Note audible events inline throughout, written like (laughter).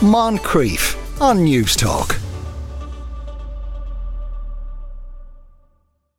Moncrieff on News Talk.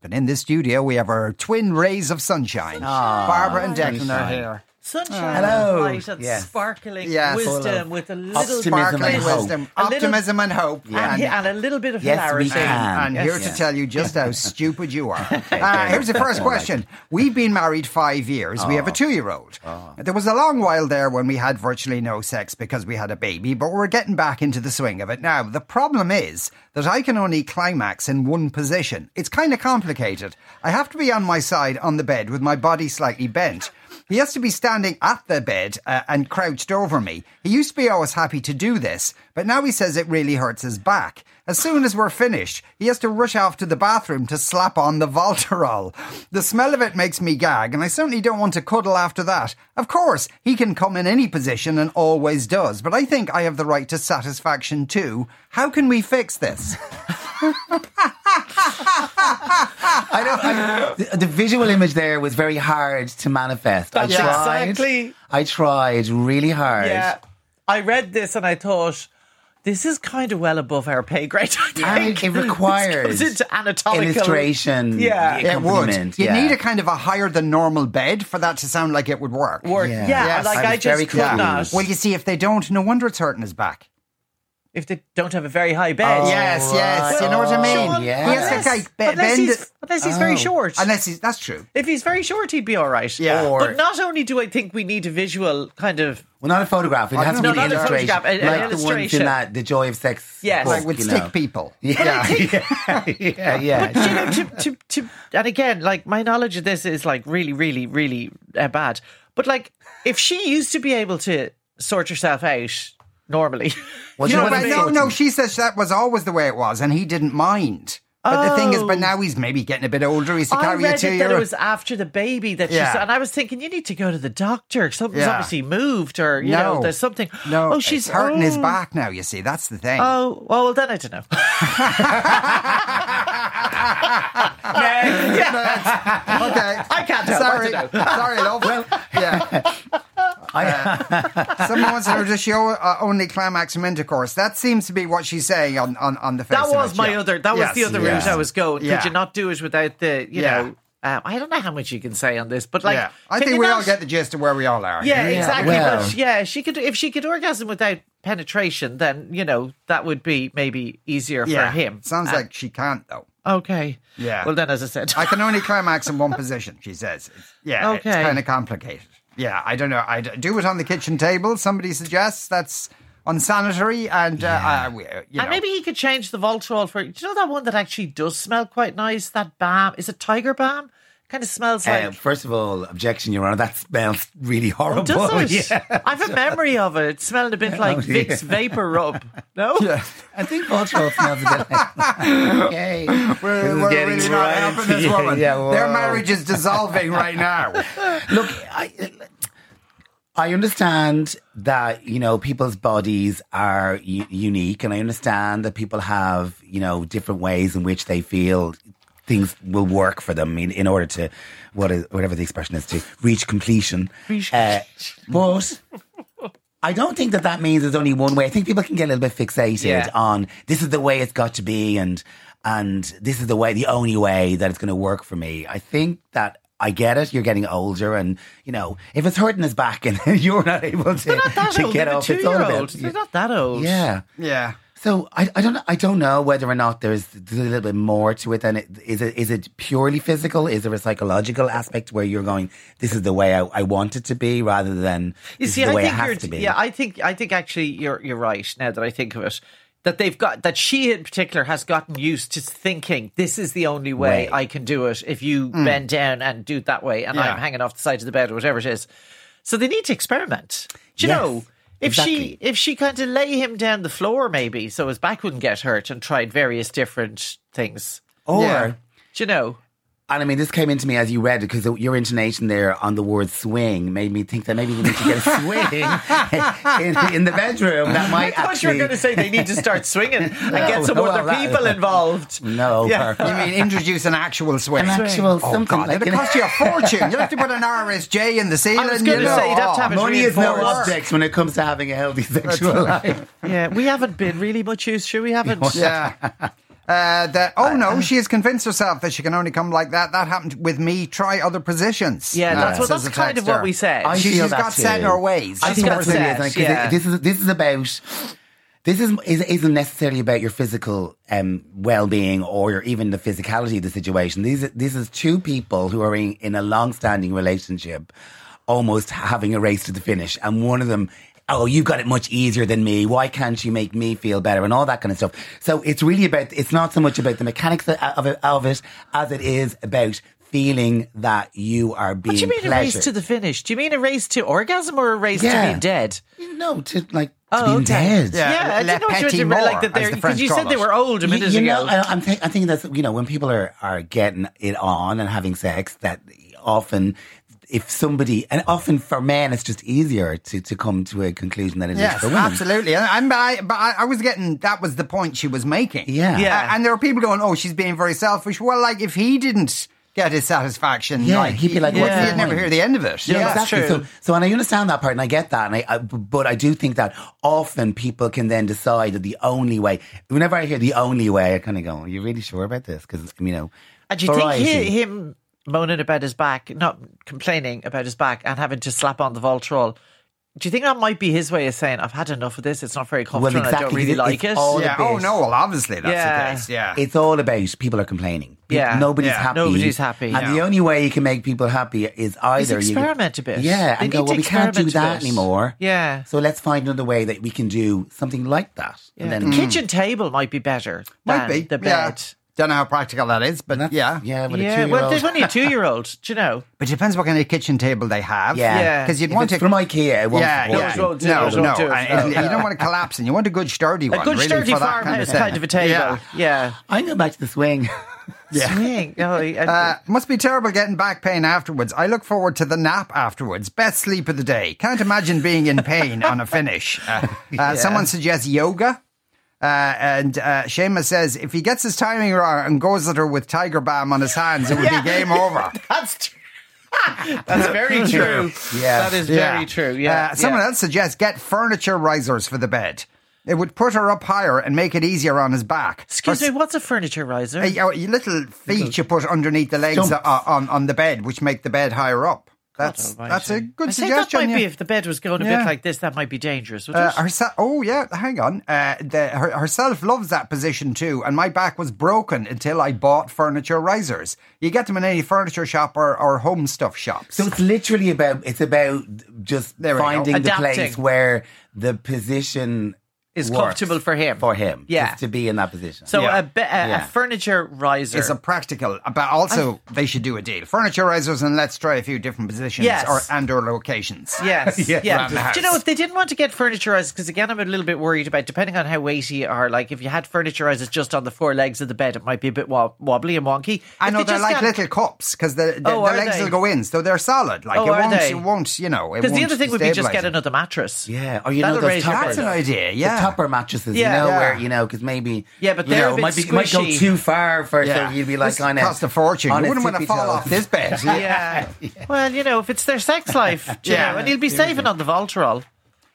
And in the studio, we have our twin rays of sunshine. Ah, Barbara and Declan are here. Sunshine, Hello. light and Yes. sparkling Yes. wisdom with a little bit of optimism Sparkling and wisdom, optimism and hope. and, And, and a little bit of Yes, hilarity. and Yes. here to tell you just how (laughs) stupid you are. (laughs) Uh, here's the first question. We've been married five years. We have a two year old. There was a long while there when we had virtually no sex because we had a baby, but we're getting back into the swing of it now. The problem is that I can only climax in one position. It's kind of complicated. I have to be on my side on the bed with my body slightly bent. He has to be standing at the bed uh, and crouched over me. He used to be always happy to do this, but now he says it really hurts his back. As soon as we're finished, he has to rush off to the bathroom to slap on the Voltarol. The smell of it makes me gag, and I certainly don't want to cuddle after that. Of course, he can come in any position and always does, but I think I have the right to satisfaction too. How can we fix this? (laughs) I don't. I, the, the visual image there was very hard to manifest. That's I tried. exactly- I tried really hard. Yeah. I read this and I thought, this is kind of well above our pay grade. I And think. (laughs) it requires This goes into anatomical illustration. Yeah. It would. You yeah. need a kind of a higher than normal bed for that to sound like it would work. Work. Yeah. Yeah, Yes, like I I, very just could not. Well, you see, if they don't, no wonder it's hurting his back. If they don't have a very high bed. Oh, yes, yes, you know what I mean. Sean, yeah. He has to Unless, like, be- unless bend he's, unless he's very Oh. short. Unless he's, that's true. if he's very short, he'd be all right. Yeah. Or- but not only do I think we need a visual kind of Well, not a photograph. It has to be an Not a illustration, photograph, an- an like the ones illustration. in that the Joy of Sex. Yes. book, Like with you stick know. people. (laughs) Yeah, (laughs) yeah, yeah, yeah. But you know, to, to, to, and again, like my knowledge of this is like really, really, really uh, bad. But like, if she used to be able to sort herself out normally, (laughs) Well, You know, wasn't but no, no, she says that was always the way it was, and he didn't mind. But the thing is, but Oh. now he's maybe getting a bit older. He's to carry a read two it year that it was after the baby that she Yeah. said, and I was thinking, you need to go to the doctor. Something's Yeah. obviously moved, or you No. know, there's something. No, oh, she's it's hurting his oh. back now. You see, that's the thing. Oh, well, then I don't know. (laughs) (laughs) okay, I can't help. sorry, I don't know. sorry, love. Well, yeah. Someone wants her to show uh, only climax and intercourse. That seems to be what she's saying on, on, on the face That of was it, my yeah. other. That was the other yeah. route I was going. Yeah. Could you not do it without the? You Yeah. know, um, I don't know how much you can say on this, but like, yeah, I think you we all get the gist of where we all are. Yeah, exactly. Well- but yeah, she could. If she could orgasm without penetration, then you know that would be maybe easier yeah. for him. Sounds Uh, like she can't though. okay. Yeah. Well, then, as I said, I can only (laughs) climax in one position, she says. It's, yeah, it's Okay. kind of complicated. Yeah, I don't know. I do it on the kitchen table. Somebody suggests that's unsanitary, and uh, uh, we- uh, you know. and maybe he could change the Voltarol for. Do you know that one that actually does smell quite nice? That balm is it Tiger Balm? Kind of smells like. Uh, first of all, objection, Your Honour. That smells really horrible. does it? (laughs) Yeah. I have a memory of it. It smelled a bit (laughs) like Oh, dear. Vicks Vapor Rub. (laughs) No. Yeah. I think Voltarol smells a bit like. okay. We're, we're getting really not right helping into- this yeah, woman. yeah, Their marriage is dissolving right now. Look, I, I understand that you know people's bodies are u- unique, and I understand that people have you know different ways in which they feel things will work for them in, in order to what is whatever the expression is to reach completion. Reach Uh, but. I don't think that that means there's only one way. I think people can get a little bit fixated Yeah. on this is the way it's got to be, and and this is the way, the only way that it's going to work for me. I think that I get it. You're getting older, and you know if it's hurting his back and (laughs) you're not able to, not to old. get They're a up, it's all about two-year-old. They're not that old. yeah. Yeah. So I, I don't I don't know whether or not there's, there's a little bit more to it than it is it is it purely physical? Is there a psychological aspect where you're going, this is the way I, I want it to be rather than You see, I way it think you're. to be? Yeah, I think I think actually you're you're right. Now that I think of it, that they've got that she in particular has gotten used to thinking this is the only way, Way. I can do it. If you mm. bend down and do it that way, and Yeah. I'm hanging off the side of the bed or whatever it is, so they need to experiment. Do you Yes, know? If she if she kind of lay him down the floor maybe so his back wouldn't get hurt and tried various different things. or Yeah. Do you know? And I mean, this came into me as you read it because your intonation there on the word swing made me think that maybe we need to get a swing (laughs) in, in the bedroom. That might. I might thought actually. you were going to say they need to start swinging and (laughs) get some well, other that- people (laughs) involved. No, Yeah. perfect. You mean introduce an actual swing? An actual Oh, something God, like it'll cost you a fortune. You'll have to put an RSJ in the ceiling. I was gonna you know. say, you'd have to have Money is no object when it comes to having a healthy sexual life. Yeah, we haven't been really much use, sure we haven't. Yeah. Uh, that, oh no, she has convinced herself that she can only come like that. That happened with me. Try other positions. Yeah, that's Uh, what that's the kind of what we said. I She- feel she's that got set in her ways. I think that's what it saying. is. like, 'cause yeah. This is this is about. This is, is isn't necessarily about your physical um, well-being or your, even the physicality of the situation. These this is two people who are in, in a long-standing relationship, almost having a race to the finish, and one of them. Oh, you've got it much easier than me. Why can't you make me feel better and all that kind of stuff? So it's really about, it's not so much about the mechanics of it, of it as it is about feeling that you are being What do you mean a race to the finish? Do you mean a race to orgasm or a race Yeah. to being dead? No, to like to Oh, being okay. dead. Yeah. Yeah, I didn't know what you petit meant. Like mort, that they're because French you said call they were old a You, minute you ago. know, I, I'm th- I think that's you know when people are are getting it on and having sex that often. If somebody, and often for men, it's just easier to, to come to a conclusion than it is Yes, for women. absolutely. And, and but I, but I, I was getting that was the point she was making. Yeah. Yeah. Uh, and there are people going, "Oh, she's being very selfish." Well, like if he didn't get his satisfaction, Yeah, like, he'd be like, he, what's would the he'd never hear the end of it. Yeah, Yeah, that's exactly. true. So, so, and I understand that part, and I get that, and I, I, but I do think that often people can then decide that the only way. Whenever I hear the only way, I kind of go, "Are you really sure about this?" Because it's, you know, And do you think he, him moaning about his back, not complaining about his back, and having to slap on the Voltarol? Do you think that might be his way of saying, "I've had enough of this. It's not very comfortable. and I don't exactly, really it's like it." yeah. a Oh no. Well, obviously that's Yeah. the case. Yeah. It's all about people are complaining. Pe- Yeah. nobody's Yeah. happy. Nobody's happy. and Yeah. the only way you can make people happy is either you experiment a bit. Yeah, They and go. Well, we can't do that anymore. Yeah. So let's find another way that we can do something like that. Yeah, And then the mm. kitchen table might be better Might than be the Yeah. Bed. Don't know how practical that is, but that's- yeah. yeah. With a Yeah, well, there's two-year-old. only a two-year-old. do you know? (laughs) But it depends what kind of kitchen table they have. Yeah. Yeah. Because you'd If want it's to from IKEA, it won't Yeah, support yeah. Those you. won't do no, those no, won't do it. and No. you don't want to collapse, and you want a good sturdy A one. good really, sturdy for that kind farmhouse of thing. kind of a table. Yeah. Yeah. I go back to the swing. (laughs) Swing. Oh, I- Uh, must be terrible getting back pain afterwards. I look forward to the nap afterwards. Best sleep of the day. Can't imagine being in pain on a finish. Uh, uh, (laughs) Someone suggests yoga. Uh, and uh, Seamus says if he gets his timing wrong and goes at her with Tiger Balm on his hands, it would Yeah. be game over. (laughs) That's true. (laughs) That's very true. Yeah. That is very true. Yeah. Uh, someone yeah. else suggests get furniture risers for the bed. It would put her up higher and make it easier on his back. Excuse Or me, what's a furniture riser? Uh, your little feet you put underneath the legs Stumps. uh, on, on the bed, which make the bed higher up. That's Almighty. that's a good I think suggestion. that might be if the bed was going a Yeah. bit like this, that might be dangerous. Uh, it? herse- oh yeah, hang on. Uh, the, her, herself loves that position too, and my back was broken until I bought furniture risers. You get them in any furniture shop or, or home stuff shops. So it's literally about it's about just There finding the place where the position Is comfortable for him. For him, Yeah. to be in that position. so yeah. a, be- a, Yeah. a furniture riser. is a practical, but also they should do a deal. Furniture risers, and let's try a few different positions Yes. or and or locations. Yes, (laughs) Yeah, yeah. Do you know if they didn't want to get furniture risers, Because again, I'm a little bit worried about depending on how weighty you are. Like if you had furniture risers just on the four legs of the bed, it might be a bit wob- wobbly and wonky. I know they they're like got- little cups because the, the, Oh, the legs they? will go in, so they're solid. Like Oh, it are won't, it won't, you know. Because the other thing would be just get another mattress. yeah, or you That'll know those raise your toppers. That's an idea. Yeah, topper mattresses, Yeah. you know, Yeah. where you know, because maybe Yeah, but you they're know, a bit might be might go too far for Yeah. so you'd be like This kind of cost a fortune. You wouldn't want to fall off this bed. (laughs) (laughs) Yeah. Well, you know, if it's their sex (laughs) life, do Yeah. know, and you'll be saving on the Voltarol.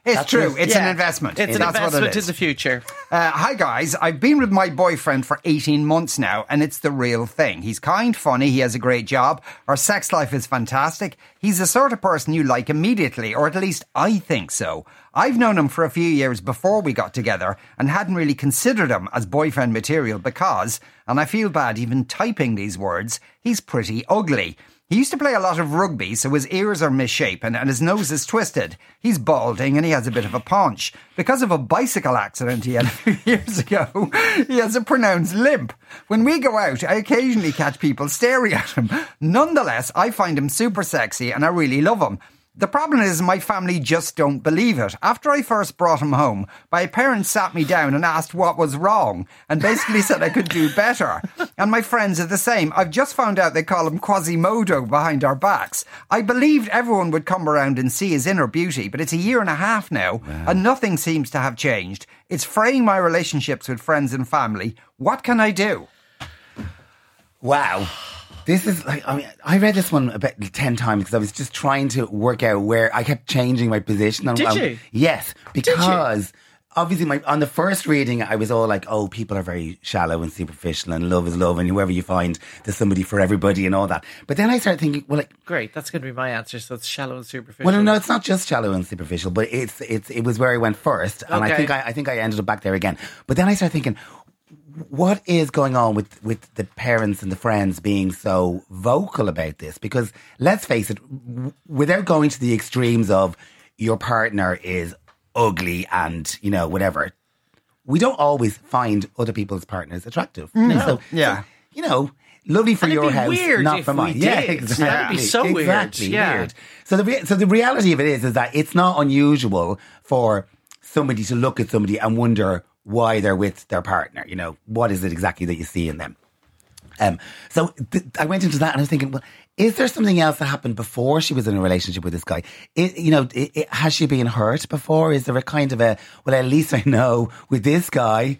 It's true. It's an investment. It's an That's investment it in is. the future. Uh, hi guys, I've been with my boyfriend for 18 months now and it's the real thing. He's kind, funny, he has a great job. Our sex life is fantastic. He's the sort of person you like immediately, or at least I think so. I've known him for a few years before we got together and hadn't really considered him as boyfriend material because, and I feel bad even typing these words, he's pretty ugly. He used to play a lot of rugby, so his ears are misshapen and his nose is twisted. He's balding and he has a bit of a paunch. Because of a bicycle accident he had (laughs) a few years ago, he has a pronounced limp. When we go out, I occasionally catch people staring at him. Nonetheless, I find him super sexy and I really love him. The problem is my family just don't believe it. After I first brought him home, my parents sat me down and asked what was wrong and basically said I could do better. And my friends are the same. I've just found out they call him Quasimodo behind our backs. I believed everyone would come around and see his inner beauty, but it's a year and a half now and nothing seems to have changed. It's fraying my relationships with friends and family. What can I do? Wow. This is like, I mean, I read this one about 10 times because I was just trying to work out where I kept changing my position. on- Did you? Yes, because obviously my, on the first reading, I was all like, oh, people are very shallow and superficial and love is love and whoever you find, there's somebody for everybody and all that. But then I started thinking, well, like, Great, that's going to be my answer. So it's shallow and superficial. well, no, no, it's not just shallow and superficial, but it's it's it was where I went first, and I think I, I think I ended up back there again. But then I started thinking, what is going on with with the parents and the friends being so vocal about this? Because let's face it, w- without going to the extremes of your partner is ugly and you know whatever, we don't always find other people's partners attractive. Mm. And so, Yeah. so, you know. Lovely for your house, not for mine. Yeah, exactly. That'd be so weird. Yeah. weird. So the re- so the reality of it is is that it's not unusual for somebody to look at somebody and wonder why they're with their partner. You know, what is it exactly that you see in them? Um, so th- I went into that and I was thinking, well, is there something else that happened before she was in a relationship with this guy? It, you know, it, it, has she been hurt before? Is there a kind of a well? At least I know with this guy,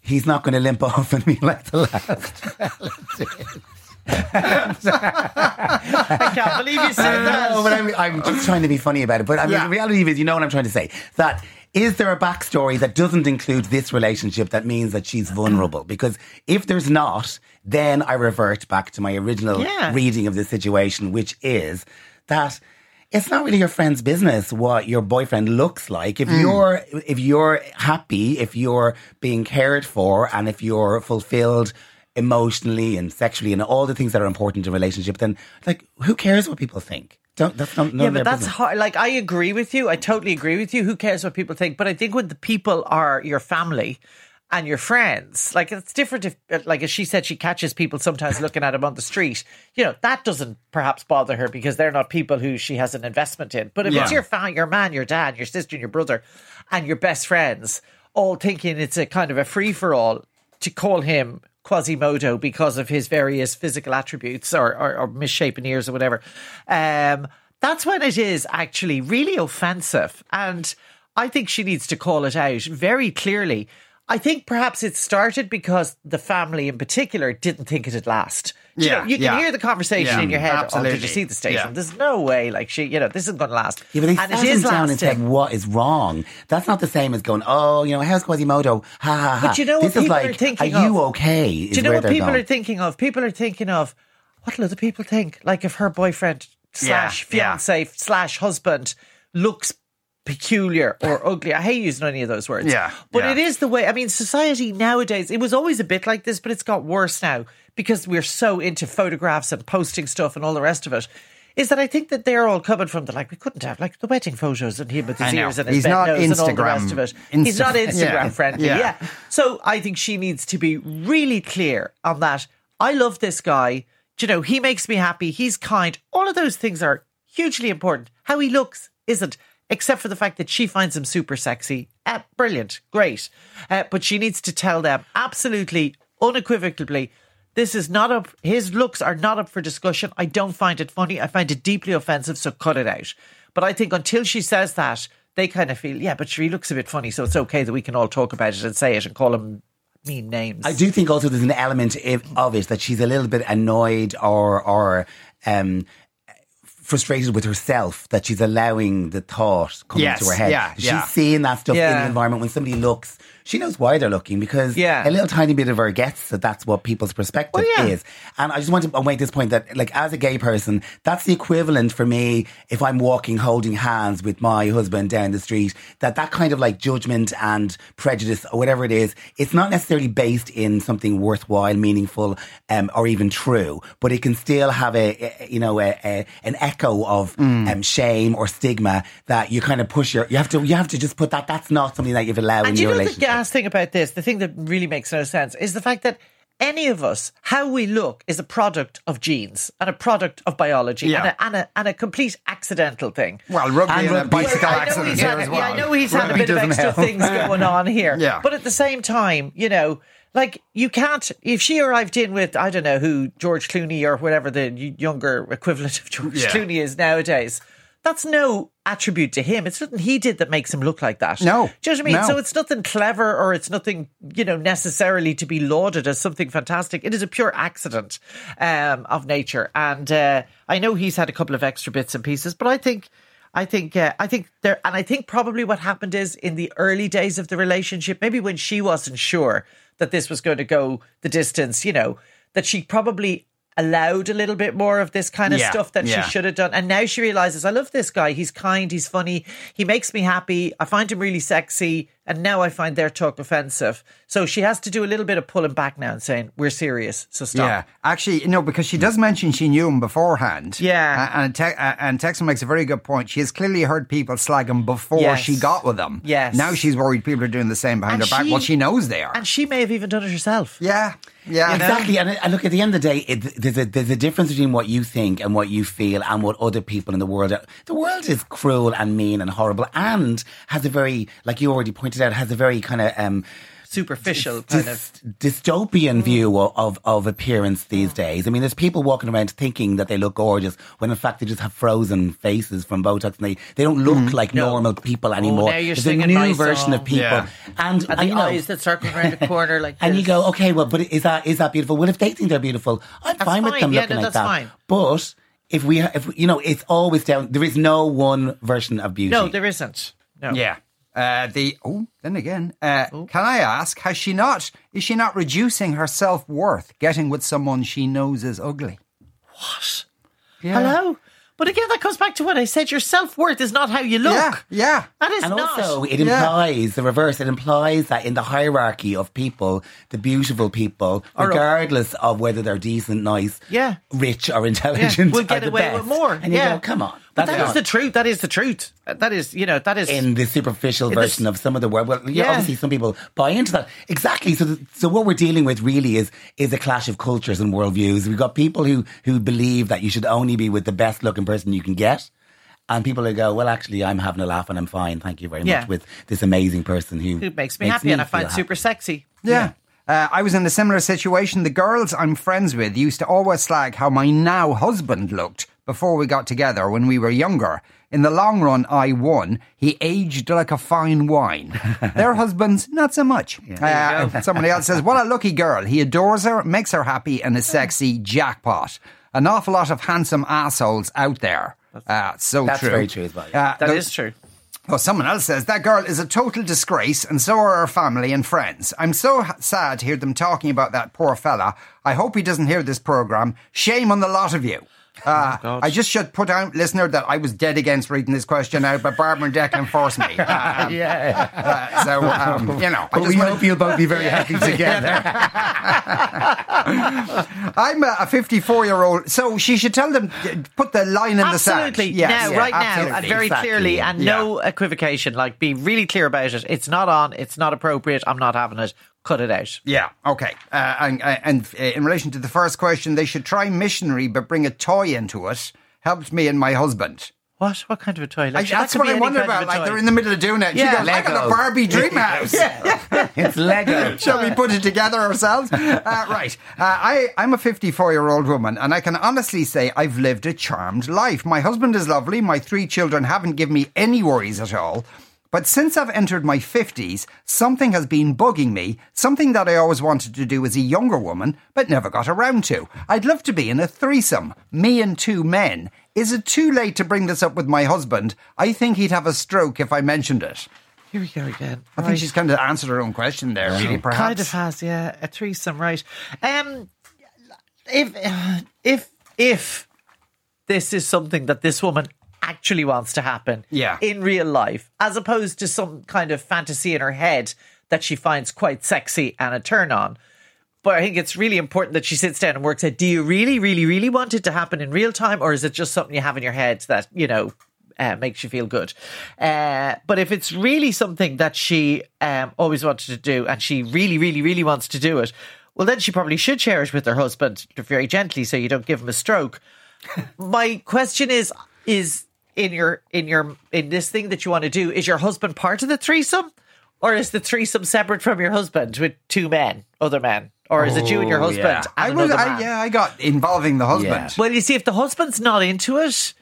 he's not going to limp (laughs) off and be like the last. (laughs) I can't believe you said that. No, but I'm, I'm just trying to be funny about it. But I mean, Yeah. the reality is, you know what I'm trying to say. That is there a backstory that doesn't include this relationship that means that she's vulnerable? Because if there's not, then I revert back to my original Yeah. reading of the situation, which is that it's not really your friend's business what your boyfriend looks like. If mm. you're if you're happy, if you're being cared for, and if you're fulfilled emotionally and sexually and all the things that are important in a relationship, then like who cares what people think? Don't that's not Yeah, but that's business. hard. Like, I agree with you. I totally agree with you. Who cares what people think? But I think when the people are your family and your friends, like, it's different if, uh, like, as she said, she catches people sometimes looking at him on the street. You know, that doesn't perhaps bother her because they're not people who she has an investment in. But if it's your fa- your man, your dad, your sister, and your brother, and your best friends, all thinking it's a kind of a free for all to call him Quasimodo because of his various physical attributes or, or, or misshapen ears or whatever. Um, that's when it is actually really offensive. And I think she needs to call it out very clearly. I think perhaps it started because the family in particular didn't think it'd last. Do you, Yeah, know, you can yeah. hear the conversation Yeah, in your head. Oh, did you see the station? Yeah. There's no way, like she, you know, this isn't going to last. Yeah, but they and sat it is him down and said, lasting. "What is wrong?" That's not the same as going, "Oh, you know, how's Quasimodo?" Ha ha ha. But you know what this is people are like, thinking Are you of? okay? Do you know what people going. are thinking of? People are thinking of what will other people think? Like if her boyfriend slash Yeah, yeah. fiance slash husband looks peculiar or ugly. I hate using any of those words. Yeah, But yeah. it is the way I mean society nowadays, it was always a bit like this, but it's got worse now because we're so into photographs and posting stuff and all the rest of it. Is that I think that they're all coming from the like we couldn't have like the wedding photos and him with his ears and his He's bent nose and all the rest of it. He's not Instagram Yeah. friendly. Yeah. yeah. So I think she needs to be really clear on that. I love this guy. Do You know, he makes me happy. He's kind. All of those things are hugely important. How he looks isn't, except for the fact that she finds him super sexy. Uh, brilliant. Great. Uh, but she needs to tell them absolutely, unequivocally, this is not up, his looks are not up for discussion. I don't find it funny. I find it deeply offensive, so cut it out. But I think until she says that, they kind of feel, yeah, but sure, he looks a bit funny, so it's okay that we can all talk about it and say it and call him mean names. I do think also there's an element of it that she's a little bit annoyed or or um, frustrated with herself that she's allowing the thought come Yes, into her head. yeah, she's yeah. seeing that stuff in the environment when somebody looks. She knows why they're looking because Yeah. a little tiny bit of her gets that that's what people's perspective Well, yeah. is. And I just want to make this point that, like, as a gay person, that's the equivalent for me if I'm walking holding hands with my husband down the street. That that kind of like judgment and prejudice or whatever it is, it's not necessarily based in something worthwhile, meaningful, um, or even true, but it can still have a, a you know a, a, an echo of um, shame or stigma that you kind of push your. You have to you have to just put that. That's not something that you've allowed in And do you your relationship. Gas thing about this? The thing that really makes no sense is the fact that any of us, how we look is a product of genes and a product of biology Yeah. and, a, and, a, and a complete accidental thing. Well, rugby And and, a bicycle know accident he's here had, as yeah. I know he's had a bit of extra help. things (laughs) going on here. Yeah. But at the same time, you know, like you can't, if she arrived in with, I don't know who, George Clooney or whatever the younger equivalent of George Yeah. Clooney is nowadays, that's no attribute to him. It's nothing he did that makes him look like that. No. Do you know what I mean? No. So it's nothing clever or it's nothing, you know, necessarily to be lauded as something fantastic. It is a pure accident um, of nature. And uh, I know he's had a couple of extra bits and pieces, but I think. I think, uh, I think there, and I think probably what happened is in the early days of the relationship, maybe when she wasn't sure that this was going to go the distance, you know, that she probably allowed a little bit more of this kind of Yeah, stuff that yeah. she should have done. And now she realizes, I love this guy. He's kind. He's funny. He makes me happy. I find him really sexy. And now I find their talk offensive. So she has to do a little bit of pulling back now and saying, we're serious. So stop. Yeah, actually, no, because she does mention she knew him beforehand. Yeah. And te- uh, and Texan makes a very good point. She has clearly heard people slag him before Yes. she got with him. Yes. Now she's worried people are doing the same behind And her back. she- well, she knows they are. And she may have even done it herself. yeah, yeah, Exactly, and, and look at the end of the day, it, there's a there's a difference between what you think and what you feel and what other people in the world. Are. The world is cruel and mean and horrible, and has a very, like you already pointed out, has a very kind of um, Superficial kind of. dys- dystopian view of, of of appearance these days. I mean, there's people walking around thinking that they look gorgeous when in fact they just have frozen faces from Botox and they, they don't look like No. normal people anymore. now you're there's a new my version of people, Yeah. and, And the you know, eyes that circle around the (laughs) corner like and you go, okay, well, but is that is that beautiful? Well, if they think they're beautiful, I'm That's fine with fine. them Yeah, looking no, like that's that. fine. But if we, if you know, it's always down. There is no one version of beauty. No, there isn't. No. yeah. Uh, the oh, then again, uh, Oh. can I ask? Has she not? Is she not reducing her self worth getting with someone she knows is ugly? What? Yeah. Hello? But again, that comes back to what I said. Your self worth is not how you look. Yeah, yeah. That is and not. also, it Yeah. implies the reverse. It implies that in the hierarchy of people, the beautiful people, Or- regardless of whether they're decent, nice, Yeah. rich, or Yeah, intelligent, will are get the away best. with more. And you yeah. go, come on, But that's that is not- the truth. That is the truth. That is, you know, that is. in the superficial version of some of the world. Well, yeah, Yeah. obviously some people buy into that. Exactly. So, the, so what we're dealing with really is is a clash of cultures and worldviews. We've got people who who believe that you should only be with the best looking person you can get. And people who go, well, actually, I'm having a laugh and I'm fine. Thank you very Yeah. much with this amazing person who, who makes me happy and I find feel super sexy. Yeah. Uh, I was in a similar situation. The girls I'm friends with used to always slag how my now husband looked before we got together when we were younger. In the long run, I won. He aged like a fine wine. (laughs) Their husbands, not so much. Uh, somebody else says, What a lucky girl. He adores her, makes her happy, and a sexy jackpot. An awful lot of handsome assholes out there. Uh, so true. That's true. very true as well. Uh, That is true. well, someone else says that girl is a total disgrace, and so are her family and friends. I'm so sad to hear them talking about that poor fella. I hope he doesn't hear this program. Shame on the lot of you. Uh, God. I just should put out, listener, that I was dead against reading this question out, but Barbara and Declan forced me. (laughs) Um, Yeah. uh, so, um, you know, I But just we hope you'll both be very happy (laughs) together. (laughs) I'm a 54 year old, so she should tell them, uh, put the line in the sand. Absolutely. Yes, now, yeah, right now, absolutely. and very exactly. clearly, and Yeah. no equivocation. Like, be really clear about it. It's not on. It's not appropriate. I'm not having it. Cut it out. Yeah, okay. Uh, and, uh, and uh, in relation to the first question, they should try missionary but bring a toy into it. Helped me and my husband. What? What kind of a toy? I, Like, that that's what I wonder about. Like they're in the middle of doing it. Yeah, she goes, I got a Barbie (laughs) dream house. (laughs) it's Lego. (laughs) Shall we put it together ourselves? Uh, right. Uh, I, I'm a 54 year old woman, and I can honestly say I've lived a charmed life. My husband is lovely. My three children haven't given me any worries at all. But since I've entered my 50s, something has been bugging me, something that I always wanted to do as a younger woman, but never got around to. I'd love to be in a threesome, me and two men. Is it too late to bring this up with my husband? I think he'd have a stroke if I mentioned it. Here we go again. I think she's kind of answered her own question there, really, perhaps. Kind of has, yeah, a threesome, right? Um, if if if this is something that this woman actually wants to happen, Yeah. in real life, as opposed to some kind of fantasy in her head that she finds quite sexy and a turn on. But I think it's really important that she sits down and works out: Do you really, really, really want it to happen in real time, or is it just something you have in your head that you know uh, makes you feel good? Uh, but if it's really something that she um, always wanted to do, and she really, really, really wants to do it, well, then she probably should share it with her husband very gently so you don't give him a stroke. (laughs) My question is, is in your in your in this thing that you want to do, is your husband part of the threesome? Or is the threesome separate from your husband with two men, other men? Or is it you and your Oh, husband? yeah. And I was, I, yeah, I got involving the husband. Yeah. Well, you see, if the husband's not into it,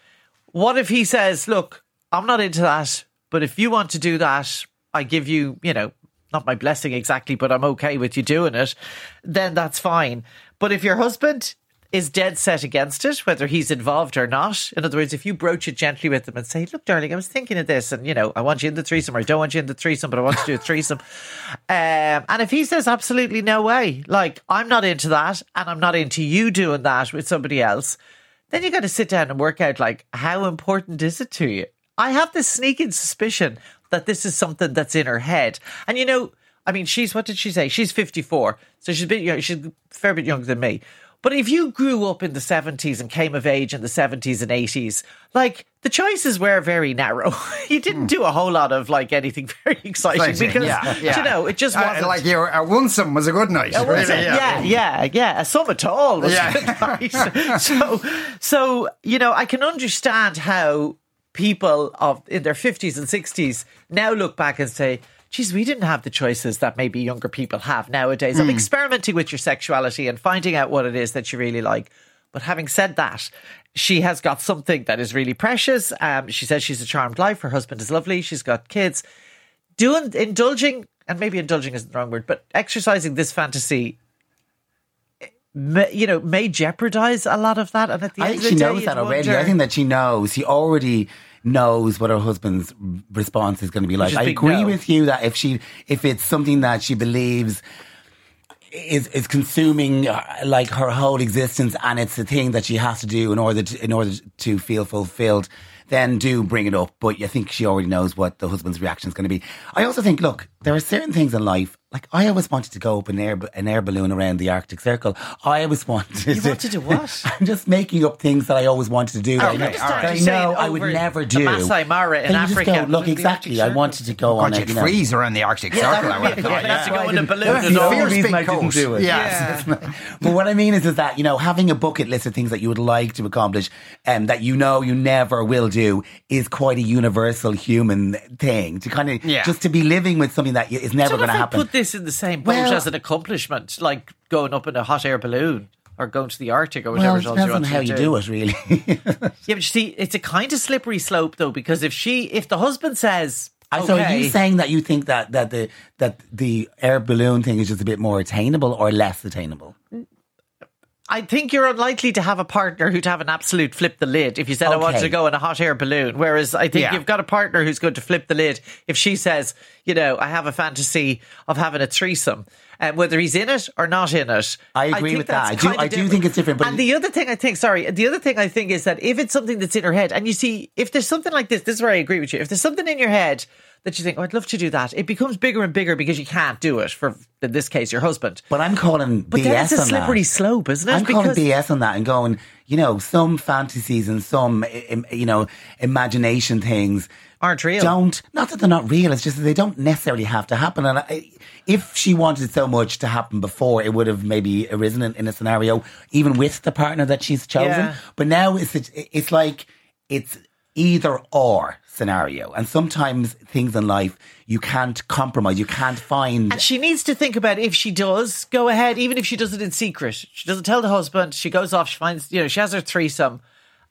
what if he says, "Look, I'm not into that, but if you want to do that, I give you, you know, not my blessing exactly, but I'm okay with you doing it." Then that's fine. But if your husband is dead set against it, whether he's involved or not, in other words, if you broach it gently with him and say, "Look, darling, I was thinking of this, and you know, I want you in the threesome, or I don't want you in the threesome, but I want to do a threesome," (laughs) um, and if he says, "Absolutely no way," like I'm not into that, and I'm not into you doing that with somebody else then you got to sit down and work out like how important is it to you? I have this sneaking suspicion that this is something that's in her head. And you know i mean she's what did she say? She's 54 so she's a bit you know, she's a fair bit younger than me but if you grew up in the 70s and came of age in the 70s and 80s like the choices were very narrow (laughs) you didn't do a whole lot of like anything (laughs) very exciting Exciting, because yeah, yeah. you know it just Uh, wasn't like your uh, Winsome was a good night. yeah, really, yeah, yeah, yeah. A sum at all was Yeah. (laughs) nice. So, so you know, I can understand how people of in their fifties and sixties now look back and say, "Geez, we didn't have the choices that maybe younger people have nowadays." Hmm. of experimenting with your sexuality and finding out what it is that you really like. But having said that, she has got something that is really precious. Um, she says she's a charmed life. Her husband is lovely. She's got kids. Doing indulging, and maybe indulging isn't the wrong word, but exercising this fantasy may, you know, may jeopardize a lot of that. And at the I end think of she the day, knows that already. wonder- I think that she knows. She already knows what her husband's response is going to be like. I agree no. with you that if she, if it's something that she believes is is consuming uh, like her whole existence, and it's the thing that she has to do in order to, in order to feel fulfilled. Then do bring it up, but I think she already knows what the husband's reaction is going to be. I also think, look, there are certain things in life. Like I always wanted to go up an air an air balloon around the Arctic Circle. I always wanted. You to, wanted to do what? (laughs) I'm just making up things that I always wanted to do. that I Okay, know, all right. that I You're know I would over never the do. Masai Mara in Then you just Africa go, look, exactly. I wanted to go on God, a, you'd you know, freeze around the Arctic Yeah, Circle. that I would would have yeah, thought. yeah. to go in a balloon. That's and the all. fierce reason big I didn't do it. Yes. Yeah. but what I mean is, is that you know having a bucket list of things that you would like to accomplish and that you know you never will do is quite a universal human thing. To kind of Yeah. just to be living with something that is never going to happen. This in the same boat Well- as an accomplishment, like going up in a hot air balloon or going to the Arctic or whatever. well, it depends on how you do. do it, really. (laughs) Yeah, but you see, it's a kind of slippery slope though, because if she, if the husband says, I- So are you saying that you think that, that the that the air balloon thing is just a bit more attainable or less attainable? I think you're unlikely to have a partner who'd have an absolute flip the lid if you said I want to go in a hot air balloon. Whereas I think Yeah. you've got a partner who's going to flip the lid if she says, you know, I have a fantasy of having a threesome, and whether he's in it or not in it. I agree think with that. I do- I do think it's different, but- and the other thing I think, sorry, the other thing I think is that if it's something that's in her head, and you see, if there's something like this, this is where I agree with you. If there's something in your head that you think, oh, I'd love to do that, it becomes bigger and bigger because you can't do it for, in this case, your husband. But I'm calling But BS then it's a slippery slope, isn't it? I'm calling BS on that and going, you know, some fantasies and some, you know, imagination things Aren't real. Don't not that they're not real. It's just that they don't necessarily have to happen. And I, if she wanted so much to happen before, it would have maybe arisen in, in a scenario even with the partner that she's chosen. Yeah. But now it's it's like it's either or scenario. And sometimes things in life you can't compromise. You can't find. And she needs to think about if she does go ahead, even if she does it in secret. She doesn't tell the husband. She goes off. She finds, you know, she has her threesome,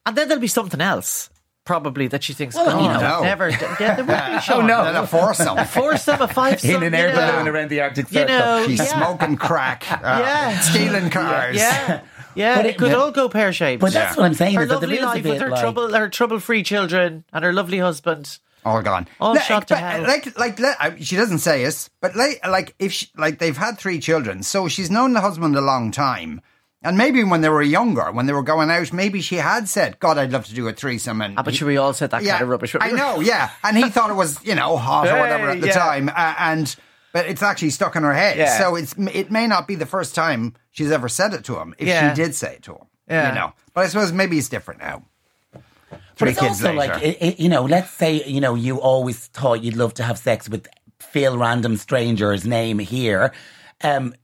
and then there'll be something else probably that she thinks. Well, God, you know. I've never. Yeah, there would be. Sean. Then a foursome. A foursome, a (laughs) five. in an air you balloon around the Arctic You Circle. know, She's yeah. smoking crack, uh, (laughs) Yeah. stealing cars. Yeah, (laughs) yeah. But it, it- could but- all go pear shaped. But that's what I'm saying. her is that there lovely a life bit with her like, trouble, her trouble-free children, and her lovely husband. all gone. All Like, shot to but, hell. Like, like, le- uh, she doesn't say it, but like, like if she, like they've had three children, so she's known the husband a long time. And maybe when they were younger, when they were going out, maybe she had said, "God, I'd love to do a threesome." And Ah, but he- sure, we all said that yeah, kind of rubbish. I know, yeah, and he thought it was, you know, hot or whatever at the yeah. time, uh, and but it's actually stuck in her head. Yeah. So it's it may not be the first time she's ever said it to him, if Yeah. she did say it to him. Yeah. You know, but I suppose maybe it's different now. But it's kids also later. like, it, it- you know, let's say, you know, you always thought you'd love to have sex with fill Random Stranger's name here. Um,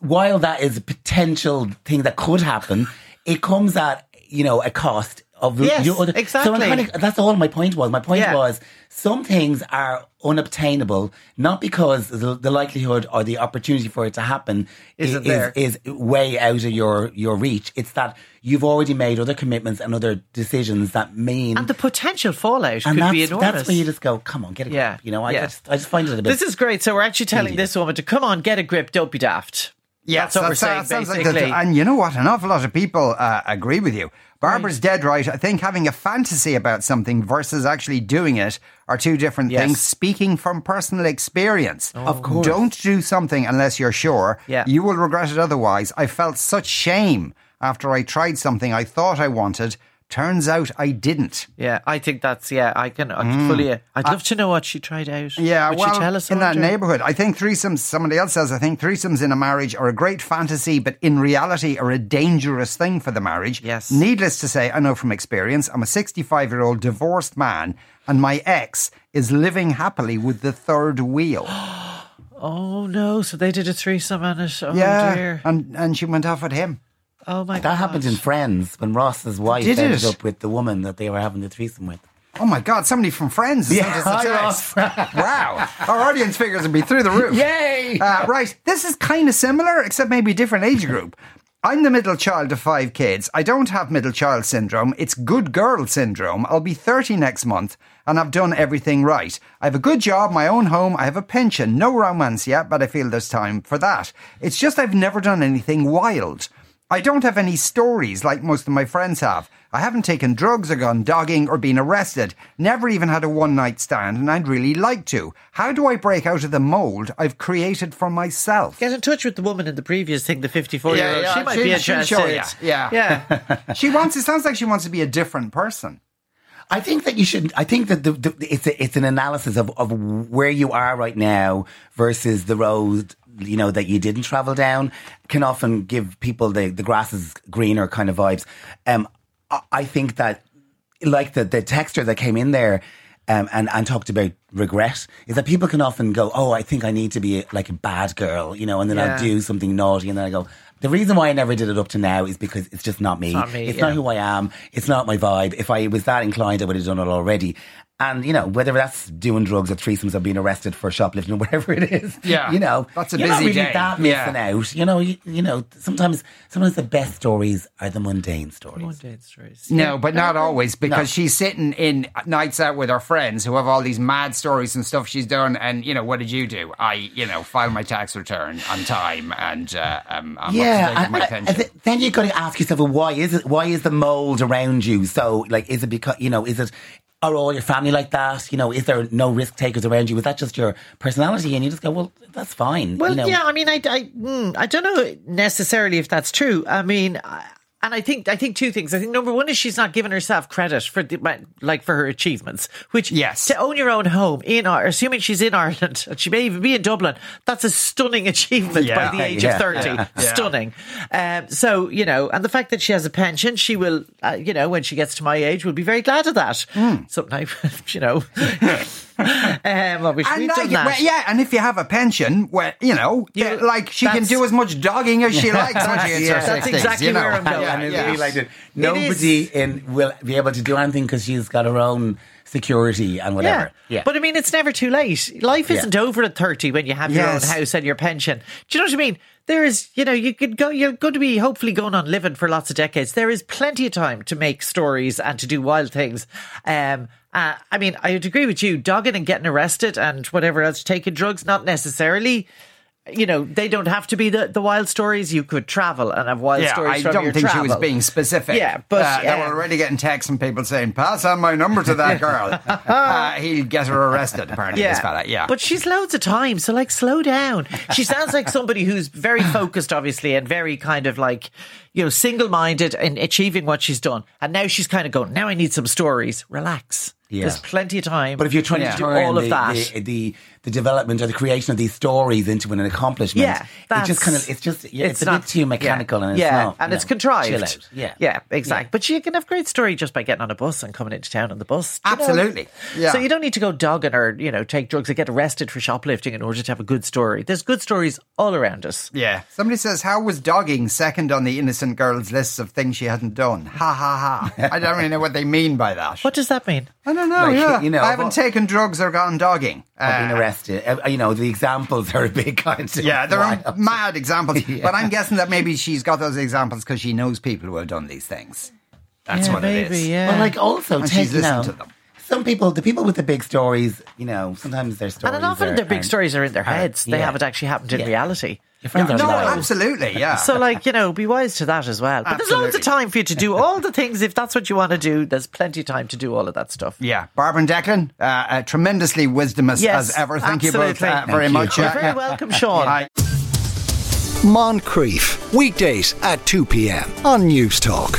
while that is a potential thing that could happen, it comes at you know a cost of Yes, your other- So exactly. I'm kind of, that's all my point was. My point Yeah. was some things are unobtainable not because the, the likelihood or the opportunity for it to happen Isn't is, there. is way out of your your reach. It's that you've already made other commitments and other decisions that mean And the potential fallout and could that's, be enormous. that's where you just go, come on, get a grip. Yeah. You know, I, yeah. I, just, I just find it a bit. This is great. So we're actually telling this woman to come on, get a grip, don't be daft. Yeah, That's what we're that saying, sounds like basically. the- and you know what? An awful lot of people uh, agree with you. Barbara's dead right. I think having a fantasy about something versus actually doing it are two different Yes. things. Speaking from personal experience, oh. Of course. don't do something unless you're sure. Yeah. you will regret it otherwise. I felt such shame after I tried something I thought I wanted. Turns out I didn't. Yeah, I think that's yeah. I can, I can fully. I'd love to know what she tried out. Mm. Yeah, Would well, she tell us in that neighborhood, I think threesomes. Somebody else says I think threesomes in a marriage are a great fantasy, but in reality are a dangerous thing for the marriage. Yes. Needless to say, I know from experience. I'm a 65 year old divorced man, and my ex is living happily with the third wheel. (gasps) (gasps) Oh no! So they did a threesome on it. Oh yeah, dear. and and she went off with him. Oh my god. that happened in Friends when Ross's wife Did ended it? up with the woman that they were having the threesome with. Oh my God! Somebody from Friends. has Yeah, sent us hi, (laughs) text. wow, our audience figures would be through the roof. Yay! Uh, right, this is kind of similar, except maybe a different age group. I'm the middle child of five kids. I don't have middle child syndrome. It's good girl syndrome. I'll be 30 next month and I've done everything right. I have a good job, my own home, I have a pension, no romance yet, but I feel there's time for that. It's just I've never done anything wild. I don't have any stories like most of my friends have. I haven't taken drugs or gone dogging or been arrested. Never even had a one night stand, and I'd really like to. How do I break out of the mold I've created for myself? Get in touch with the woman in the previous thing, the 54 year old. She might be she'll interested. show you. Yeah. Yeah. (laughs) She wants. It sounds like she wants to be a different person. I think that you should. I think that the, the, it's a, it's an analysis of, of where you are right now versus the road you know that you didn't travel down can often give people the the grass is greener kind of vibes. Um, I, I think that like the the texture that came in there. Um, and, and talked about regret is that people can often go, oh, I think I need to be like a bad girl, you know, and then Yeah. I'll do something naughty, and then I go. The reason why I never did it up to now is because it's just not me. not me, it's yeah. not who I am. It's not my vibe. If I was that inclined, I would have done it already. And you know, whether that's doing drugs or threesomes or being arrested for shoplifting or whatever it is, Yeah. you know, That's a you're not busy really day. that Yeah. missing out. You know, you, you know, sometimes sometimes the best stories are the mundane stories. Mundane stories. No, but not always because she's sitting in nights out with her friends who have all these mad stories and stuff she's done. And you know, what did you do? I, you know, file my tax return on time and uh, um, I'm Yeah, up to date and, my and pension. then you've got to ask yourself, well, why is it? Why is the mold around you so? Like, is it because you know? Is it? Are all your family like that? You know, is there no risk takers around you? Is that just your personality? And you just go, well, that's fine. Well, you know, yeah, I mean, I, I, mm, I don't know necessarily if that's true. I mean, I, and I think, I think two things. I think number one is she's not giving herself credit for the, like for her achievements, which Yes. to own your own home in, Ar- assuming she's in Ireland and (laughs) she may even be in Dublin, that's a stunning (laughs) achievement Yeah. by the age Yeah. of 30. Yeah. Stunning. Um, so, you know, and the fact that she has a pension, she will, uh, you know, when she gets to my age, will be very glad of that. Hmm. Something, (laughs) you know, (laughs) um, I wish And like, that. well, yeah, and if you have a pension, well, you know, You- like she can do as much dogging as she (laughs) likes when she Yeah. her That's exactly you know? where I'm going. Yeah, and it'll yeah. be like that. Nobody in will be able to do anything because she's got her own security and whatever. Yeah, But I mean, it's never too late. Life isn't over at 30 when you have your own house and your pension. Do you know what I mean? There is, you know, you could go, you're going to be hopefully going on living for lots of decades. There is plenty of time to make stories and to do wild things. Um, uh, I mean, I would agree with you. Dogging and getting arrested and whatever else, taking drugs, not necessarily. You know, they don't have to be the, the wild stories. You could travel and have wild Yeah, stories I from don't your think she was being specific. Yeah, but, uh, they um, were already getting texts from people saying, "Pass on my number to that (laughs) girl." uh, he'll get her arrested. Apparently, this fella. Yeah, But she's loads of time, so like slow down. She sounds like somebody who's very focused, obviously, and very kind of like, you know, single minded in achieving what she's done. And now she's kind of going, now I need some stories. Relax. Yeah. There's plenty of time. But if you're trying Yeah. to do turn all of the, that. the, the the development or the creation of these stories into an accomplishment, Yeah, it just kind of it's just yeah, it's, a bit too mechanical yeah, and it's yeah, not, and no, it's contrived. Chill out. Yeah, yeah, exactly. But you can have great story just by getting on a bus and coming into town on the bus. do know? Absolutely. Yeah. So you don't need to go dogging or you know take drugs or get arrested for shoplifting in order to have a good story. There's good stories all around us. Yeah. Somebody says, How was dogging second on the innocent girl's list of things she hadn't done? Ha ha ha. I don't really know what they mean by that. What does that mean? I don't know. Like, yeah. you know, I haven't but- taken drugs or gotten dogging. Or being Uh, arrested. Uh, you know, the examples are a big kind of yeah, there are mad examples. (laughs) Yeah. But I'm guessing that maybe she's got those examples because she knows people who have done these things. That's Yeah, what maybe, it is. Yeah. But like also And take she's listened know, to them. Some people, the people with the big stories, you know, sometimes their stories. and often are- their big stories are in their are- heads. They yeah. haven't actually happened in Yeah. reality. Your friends are No, lying. absolutely. Yeah. (laughs) So, like, you know, be wise to that as well. But there's loads of time for you to do all the things. If that's what you want to do, there's plenty of time to do all of that stuff. Yeah, Barbara and Declan, uh, uh, tremendously wisdomous Yes, as ever. Thank you both absolutely. uh, very you. much. You're very welcome, Sean. Bye. Moncrieff, weekdays at 2 p.m. on News Talk.